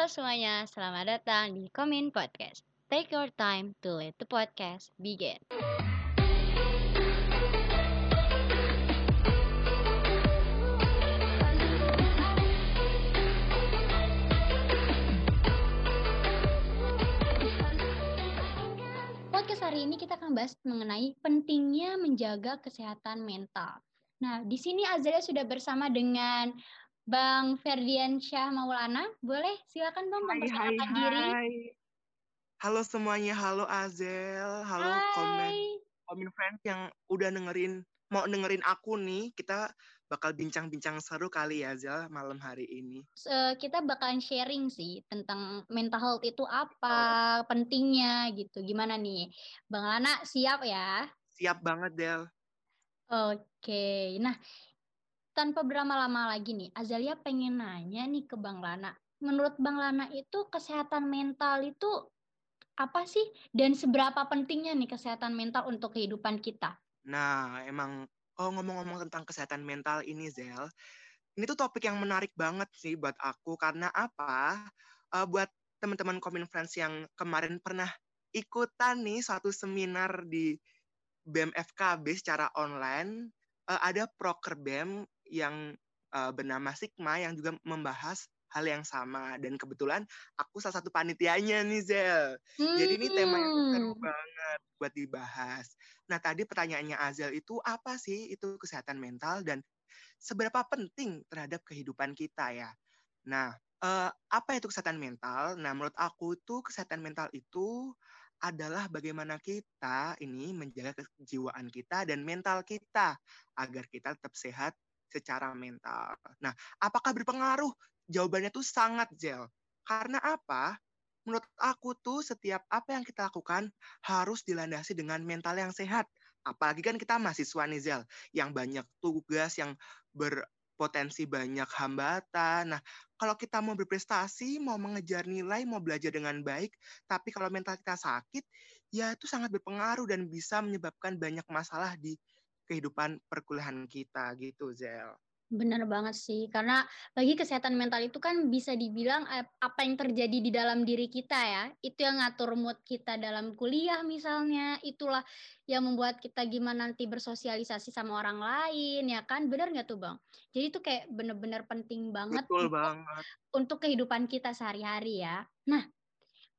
Halo semuanya, selamat datang di Komin Podcast. Take your time to let the podcast begin. Podcast hari ini kita akan bahas mengenai pentingnya menjaga kesehatan mental. Nah, di sini Azalia sudah bersama dengan Bang Ferdian Syah Maulana. Boleh silakan Bang Hai, hai, memperkenalkan diri. hai. Halo semuanya, halo Azel, halo komen Hai. komen friends yang udah dengerin mau dengerin aku nih. Kita bakal bincang-bincang seru kali ya Zel malam hari ini. Eh, kita bakalan sharing sih tentang mental health itu apa, pentingnya gitu. Gimana nih? Bang Lana siap ya? Siap banget Del. Oke. Nah, tanpa berlama-lama lagi nih, Azalia pengen nanya nih ke Bang Lana. Menurut Bang Lana itu kesehatan mental itu apa sih? Dan seberapa pentingnya nih kesehatan mental untuk kehidupan kita? Nah, emang oh ngomong-ngomong tentang kesehatan mental ini Zel, ini tuh topik yang menarik banget sih buat aku karena apa? Eh, buat teman-teman Friends yang kemarin pernah ikutan nih suatu seminar di BEM FKB secara online, eh, ada proker BEM yang eh, bernama Sigma yang juga membahas hal yang sama dan kebetulan aku salah satu panitianya nih Zel. Jadi ini tema yang seru Hmm. banget buat dibahas. Nah, tadi pertanyaannya Azel itu apa sih itu kesehatan mental dan seberapa penting terhadap kehidupan kita ya? Nah, eh, apa itu kesehatan mental? Nah, menurut aku itu kesehatan mental itu adalah bagaimana kita ini menjaga kejiwaan kita dan mental kita agar kita tetap sehat secara mental. Nah, apakah berpengaruh? Jawabannya tuh sangat Zel. Karena apa? Menurut aku tuh setiap apa yang kita lakukan harus dilandasi dengan mental yang sehat. Apalagi kan kita mahasiswa nih Zel, yang banyak tugas, yang berpotensi banyak hambatan. Nah, kalau kita mau berprestasi, mau mengejar nilai, mau belajar dengan baik, tapi kalau mental kita sakit, ya itu sangat berpengaruh dan bisa menyebabkan banyak masalah di kehidupan perkuliahan kita gitu, Zel. Benar banget sih, karena bagi kesehatan mental itu kan bisa dibilang apa yang terjadi di dalam diri kita ya, itu yang ngatur mood kita dalam kuliah misalnya, itulah yang membuat kita gimana nanti bersosialisasi sama orang lain, ya kan? Benar nggak tuh Bang? Jadi itu kayak benar-benar penting banget Betul untuk, banget. untuk kehidupan kita sehari-hari ya. Nah,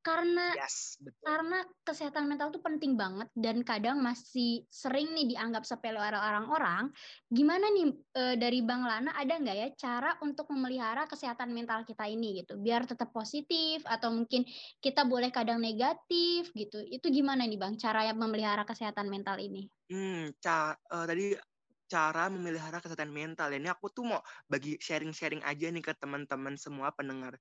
karena Yes, betul. karena kesehatan mental itu penting banget dan kadang masih sering nih dianggap sepele oleh orang-orang. Gimana nih e, dari Bang Lana ada nggak ya cara untuk memelihara kesehatan mental kita ini gitu, biar tetap positif atau mungkin kita boleh kadang negatif gitu. Itu gimana nih Bang cara memelihara kesehatan mental ini? Hmm, ca uh, tadi cara memelihara kesehatan mental. Ini aku tuh mau bagi sharing-sharing aja nih ke teman-teman semua pendengar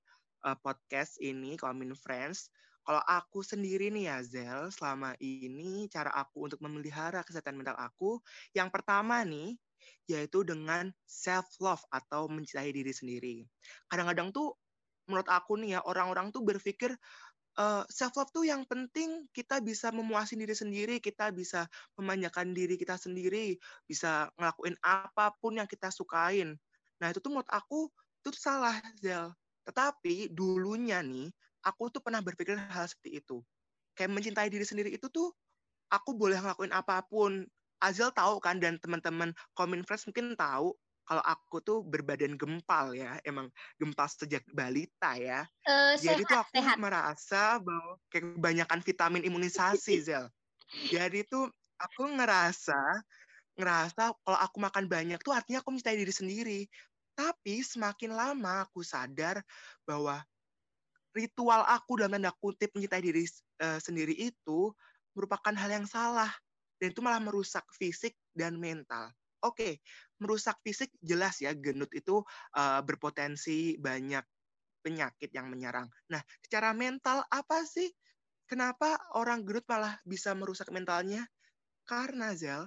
uh, podcast ini, Common Friends. Kalau aku sendiri nih ya, Zel, selama ini cara aku untuk memelihara kesehatan mental aku, yang pertama nih, yaitu dengan self-love atau mencintai diri sendiri. Kadang-kadang tuh, menurut aku nih ya, orang-orang tuh berpikir, uh, self-love tuh yang penting kita bisa memuasin diri sendiri, kita bisa memanjakan diri kita sendiri, bisa ngelakuin apa pun yang kita sukain. Nah, itu tuh menurut aku, itu salah, Zel tetapi dulunya nih, aku tuh pernah berpikir hal seperti itu. Kayak mencintai diri sendiri itu tuh, aku boleh ngelakuin apa pun. Azil tahu kan, dan teman-teman Common Friends mungkin tahu, kalau aku tuh berbadan gempal ya, emang gempal sejak balita ya. Uh, Jadi sehat, tuh aku sehat. merasa bahwa kayak kebanyakan vitamin imunisasi, Zel. Jadi tuh aku ngerasa, ngerasa kalau aku makan banyak tuh artinya aku mencintai diri sendiri. Tapi semakin lama aku sadar bahwa ritual aku dalam tanda kutip mencintai diri uh, sendiri itu merupakan hal yang salah dan itu malah merusak fisik dan mental. Oke, okay, merusak fisik jelas ya gendut itu uh, berpotensi banyak penyakit yang menyerang. Nah, secara mental apa sih? Kenapa orang gendut malah bisa merusak mentalnya? Karena Zel,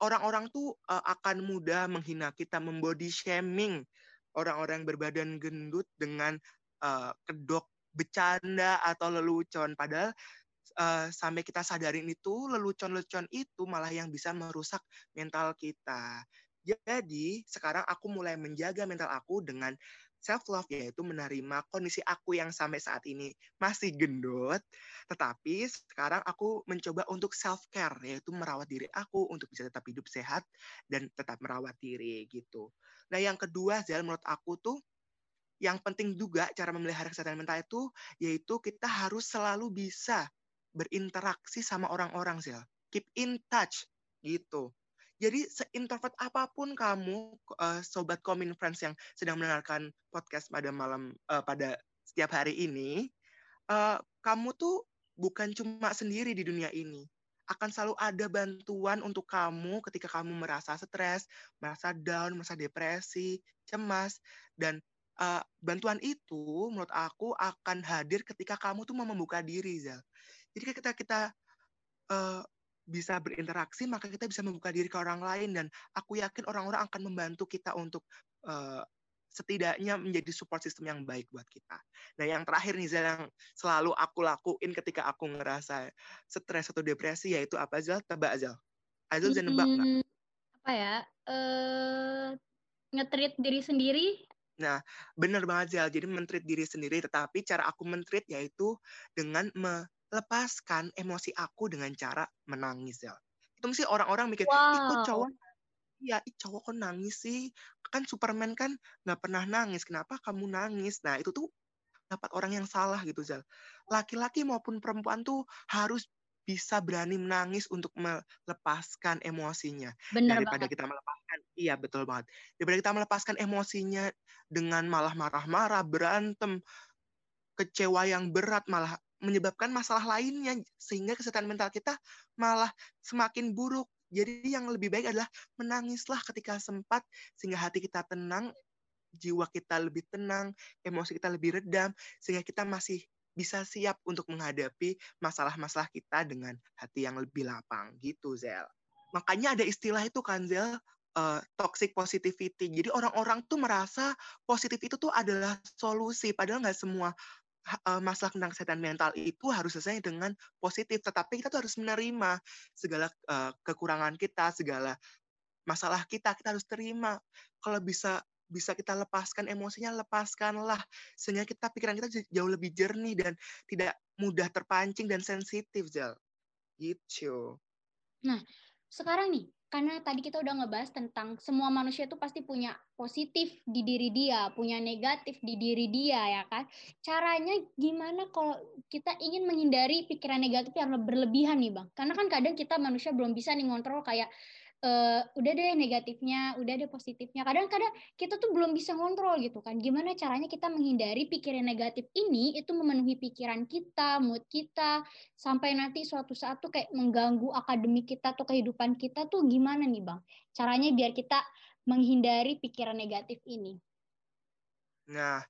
orang-orang tuh uh, akan mudah menghina kita, membody shaming orang-orang berbadan gendut dengan uh, kedok bercanda atau lelucon. Padahal uh, sampai kita sadarin itu lelucon-lelucon itu malah yang bisa merusak mental kita. Jadi sekarang aku mulai menjaga mental aku dengan self love yaitu menerima kondisi aku yang sampai saat ini masih gendut, tetapi sekarang aku mencoba untuk self care yaitu merawat diri aku untuk bisa tetap hidup sehat dan tetap merawat diri gitu. Nah, yang kedua Zal menurut aku tuh yang penting juga cara memelihara kesehatan mental itu yaitu kita harus selalu bisa berinteraksi sama orang-orang Zal. Keep in touch gitu. Jadi seintrovert apa pun kamu, uh, sobat Komin Friends yang sedang mendengarkan podcast pada malam uh, pada setiap hari ini, uh, kamu tuh bukan cuma sendiri di dunia ini. Akan selalu ada bantuan untuk kamu ketika kamu merasa stres, merasa down, merasa depresi, cemas, dan uh, bantuan itu menurut aku akan hadir ketika kamu tuh mau membuka diri, Zal. Jadi ketika kita uh, bisa berinteraksi, maka kita bisa membuka diri ke orang lain dan aku yakin orang-orang akan membantu kita untuk uh, setidaknya menjadi support system yang baik buat kita. Nah, yang terakhir nih Zal yang selalu aku lakuin ketika aku ngerasa stres atau depresi yaitu apa Zal? Tebak Zal. Azul bisa nebak nggak? Hmm, apa ya? Uh, ngetrit diri sendiri. Nah, benar banget Zal. Jadi mentreat diri sendiri, tetapi cara aku mentreat yaitu dengan me lepaskan emosi aku dengan cara menangis ya. Itu mesti orang-orang mikir, wow. ikut cowok Iya, cowok kok nangis sih? Kan Superman kan nggak pernah nangis. Kenapa kamu nangis? Nah, itu tuh dapat orang yang salah gitu, Zal. Laki-laki maupun perempuan tuh harus bisa berani menangis untuk melepaskan emosinya. Bener Daripada banget. kita melepaskan, iya betul banget. Daripada kita melepaskan emosinya dengan malah marah-marah, berantem, kecewa yang berat, malah menyebabkan masalah lainnya sehingga kesehatan mental kita malah semakin buruk. Jadi yang lebih baik adalah menangislah ketika sempat sehingga hati kita tenang, jiwa kita lebih tenang, emosi kita lebih redam sehingga kita masih bisa siap untuk menghadapi masalah-masalah kita dengan hati yang lebih lapang gitu Zel. Makanya ada istilah itu kan Zel, uh, toxic positivity. Jadi orang-orang tuh merasa positif itu tuh adalah solusi, padahal nggak semua masalah tentang kesehatan mental itu harus selesai dengan positif, tetapi kita tuh harus menerima segala uh, kekurangan kita, segala masalah kita, kita harus terima. Kalau bisa bisa kita lepaskan emosinya, lepaskanlah sehingga kita pikiran kita jauh lebih jernih dan tidak mudah terpancing dan sensitif, Jal. Gitu. Nah, sekarang nih, karena tadi kita udah ngebahas tentang semua manusia itu pasti punya positif di diri dia, punya negatif di diri dia ya kan. Caranya gimana kalau kita ingin menghindari pikiran negatif yang berlebihan nih Bang? Karena kan kadang kita manusia belum bisa nih ngontrol kayak uh, udah deh negatifnya, udah deh positifnya. Kadang-kadang kita tuh belum bisa ngontrol gitu kan. Gimana caranya kita menghindari pikiran negatif ini itu memenuhi pikiran kita, mood kita, sampai nanti suatu saat tuh kayak mengganggu akademik kita atau kehidupan kita tuh gimana nih Bang? Caranya biar kita menghindari pikiran negatif ini. Nah,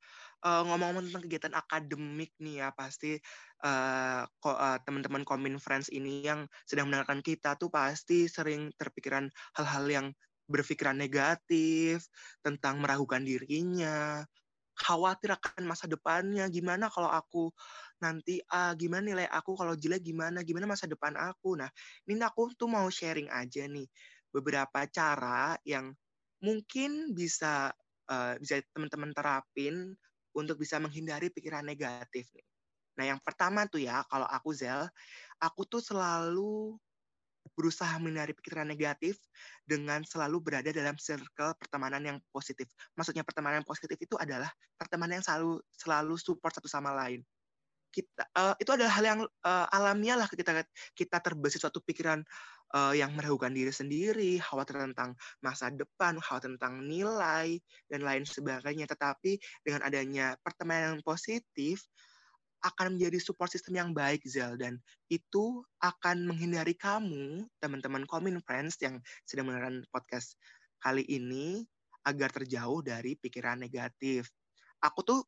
uh, ngomong-ngomong tentang kegiatan akademik nih ya pasti uh, uh, teman-teman Komin Friends ini yang sedang mendengarkan kita tuh pasti sering terpikiran hal-hal yang berpikiran negatif tentang meragukan dirinya, khawatir akan masa depannya, gimana kalau aku nanti uh, gimana nilai aku kalau jelek gimana, gimana masa depan aku. Nah, ini aku tuh mau sharing aja nih beberapa cara yang mungkin bisa uh, bisa teman-teman terapin untuk bisa menghindari pikiran negatif nih. Nah, yang pertama tuh ya, kalau aku Zel, aku tuh selalu berusaha menghindari pikiran negatif dengan selalu berada dalam circle pertemanan yang positif. Maksudnya pertemanan yang positif itu adalah pertemanan yang selalu selalu support satu sama lain. Kita uh, itu adalah hal yang uh, alamiah lah kita kita terbesit suatu pikiran uh, yang meragukan diri sendiri, khawatir tentang masa depan, khawatir tentang nilai dan lain sebagainya. Tetapi dengan adanya pertemanan yang positif akan menjadi support system yang baik Zel dan itu akan menghindari kamu teman-teman common friends yang sedang mendengarkan podcast kali ini agar terjauh dari pikiran negatif. Aku tuh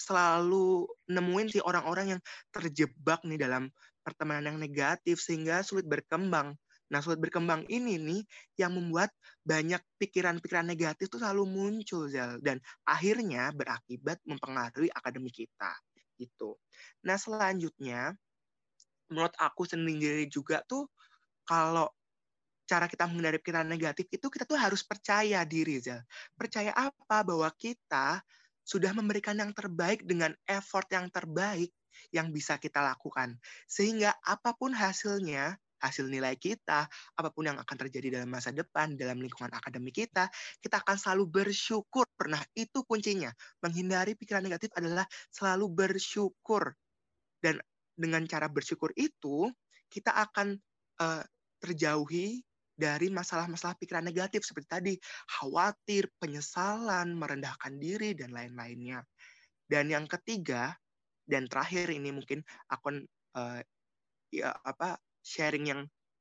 selalu nemuin sih orang-orang yang terjebak nih dalam pertemanan yang negatif sehingga sulit berkembang. Nah, sulit berkembang ini nih yang membuat banyak pikiran-pikiran negatif itu selalu muncul, Zal. Dan akhirnya berakibat mempengaruhi akademik kita. Gitu. Nah, selanjutnya, menurut aku sendiri juga tuh, kalau cara kita menghindari pikiran negatif itu kita tuh harus percaya diri, Zal. Percaya apa? Bahwa kita sudah memberikan yang terbaik dengan effort yang terbaik yang bisa kita lakukan. Sehingga apa pun hasilnya, hasil nilai kita, apa pun yang akan terjadi dalam masa depan, dalam lingkungan akademik kita, kita akan selalu bersyukur. Nah, itu kuncinya. Menghindari pikiran negatif adalah selalu bersyukur. Dan dengan cara bersyukur itu, kita akan uh, terjauhi dari masalah-masalah pikiran negatif seperti tadi, khawatir, penyesalan, merendahkan diri, dan lain-lainnya. Dan yang ketiga, dan terakhir ini mungkin akan uh, ya apa sharing yang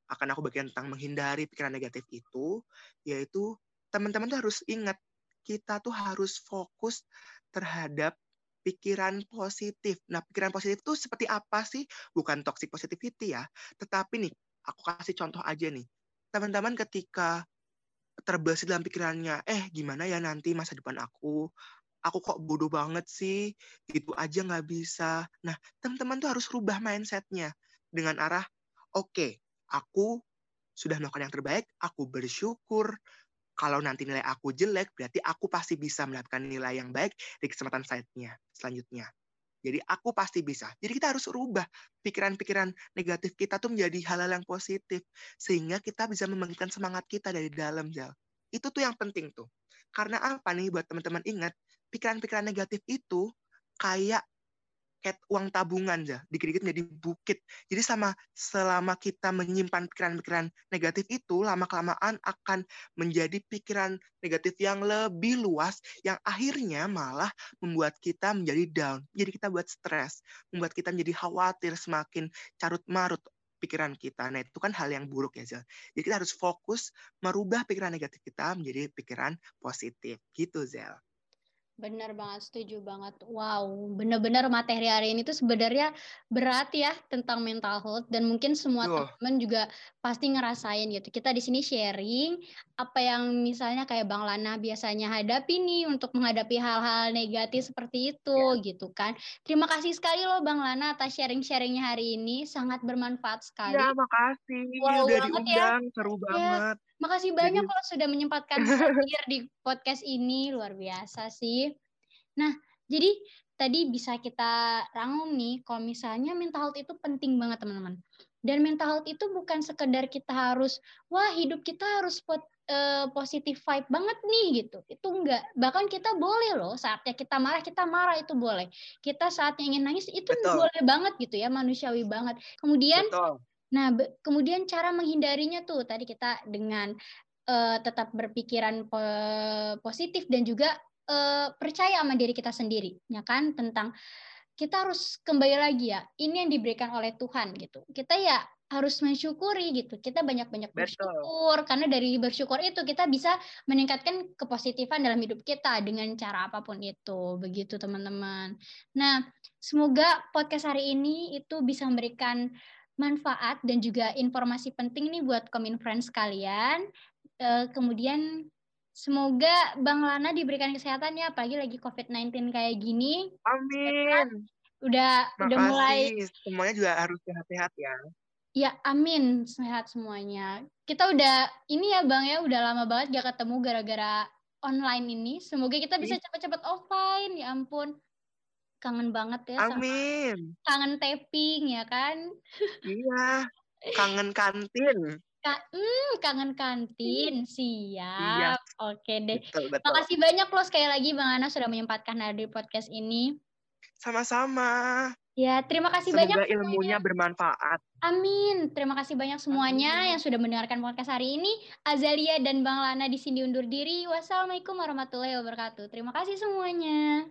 akan aku bagikan tentang menghindari pikiran negatif itu, yaitu teman-teman tuh harus ingat kita tuh harus fokus terhadap pikiran positif. Nah, pikiran positif itu seperti apa sih? Bukan toxic positivity ya, tetapi nih aku kasih contoh aja nih teman-teman ketika terbesit dalam pikirannya, eh gimana ya nanti masa depan aku, aku kok bodoh banget sih, gitu aja nggak bisa. Nah, teman-teman tuh harus rubah mindsetnya dengan arah, oke, okay, aku sudah melakukan yang terbaik, aku bersyukur. Kalau nanti nilai aku jelek, berarti aku pasti bisa mendapatkan nilai yang baik di kesempatan selanjutnya. Jadi aku pasti bisa. Jadi kita harus rubah pikiran-pikiran negatif kita tuh menjadi hal-hal yang positif sehingga kita bisa membangkitkan semangat kita dari dalam Zal. Itu tuh yang penting tuh. Karena apa nih buat teman-teman ingat, pikiran-pikiran negatif itu kayak kayak uang tabungan ya, dikit-dikit menjadi bukit. Jadi sama selama kita menyimpan pikiran-pikiran negatif itu, lama-kelamaan akan menjadi pikiran negatif yang lebih luas, yang akhirnya malah membuat kita menjadi down. Jadi kita buat stres, membuat kita menjadi khawatir, semakin carut-marut pikiran kita. Nah, itu kan hal yang buruk ya, Zel. Jadi kita harus fokus merubah pikiran negatif kita menjadi pikiran positif. Gitu, Zel. Bener banget, setuju banget. Wow, bener-bener materi hari ini tuh sebenarnya berat ya tentang mental health dan mungkin semua teman-teman juga pasti ngerasain gitu. Kita di sini sharing apa yang misalnya kayak Bang Lana biasanya hadapi nih untuk menghadapi hal-hal negatif seperti itu ya. gitu kan. Terima kasih sekali loh Bang Lana atas sharing-sharingnya hari ini, sangat bermanfaat sekali. Ya, makasih. Wow, udah banget diundang, ya. seru banget. Ya Makasih banyak kalau sudah menyempatkan hadir di podcast ini, luar biasa sih. Nah, jadi tadi bisa kita rangkum nih, kalau misalnya mental health itu penting banget teman-teman. Dan mental health itu bukan sekedar kita harus, wah hidup kita harus pot, uh, positif vibe banget nih gitu. Itu enggak. Bahkan kita boleh loh saatnya kita marah, kita marah itu boleh. Kita saatnya ingin nangis itu Betul. boleh banget gitu ya, manusiawi banget. Kemudian Betul. Nah, kemudian cara menghindarinya tuh tadi kita dengan uh, tetap berpikiran po positif dan juga uh, percaya sama diri kita sendiri, ya kan? Tentang kita harus kembali lagi ya, ini yang diberikan oleh Tuhan gitu. Kita ya harus mensyukuri gitu. Kita banyak-banyak bersyukur Betul. karena dari bersyukur itu kita bisa meningkatkan kepositifan dalam hidup kita dengan cara apa pun itu. Begitu teman-teman. Nah, semoga podcast hari ini itu bisa memberikan manfaat dan juga informasi penting nih buat Komin Friends kalian. Uh, kemudian semoga Bang Lana diberikan kesehatan ya, apalagi lagi COVID-19 kayak gini. Amin. Udah Makasih. udah mulai semuanya juga harus sehat-sehat ya. Ya, amin. Sehat semuanya. Kita udah ini ya Bang ya, udah lama banget gak ketemu gara-gara online ini. Semoga kita bisa cepat-cepat offline. Ya ampun kangen banget ya Amin. sama kangen tapping ya kan iya kangen kantin Ka hmm, kangen kantin siap iya. oke deh betul, betul. makasih banyak loh sekali lagi bang Ana sudah menyempatkan hadir podcast ini sama-sama ya terima kasih Semoga banyak ilmunya semuanya. bermanfaat Amin. Terima kasih banyak semuanya Amin. yang sudah mendengarkan podcast hari ini. Azalia dan Bang Lana di sini undur diri. Wassalamualaikum warahmatullahi wabarakatuh. Terima kasih semuanya.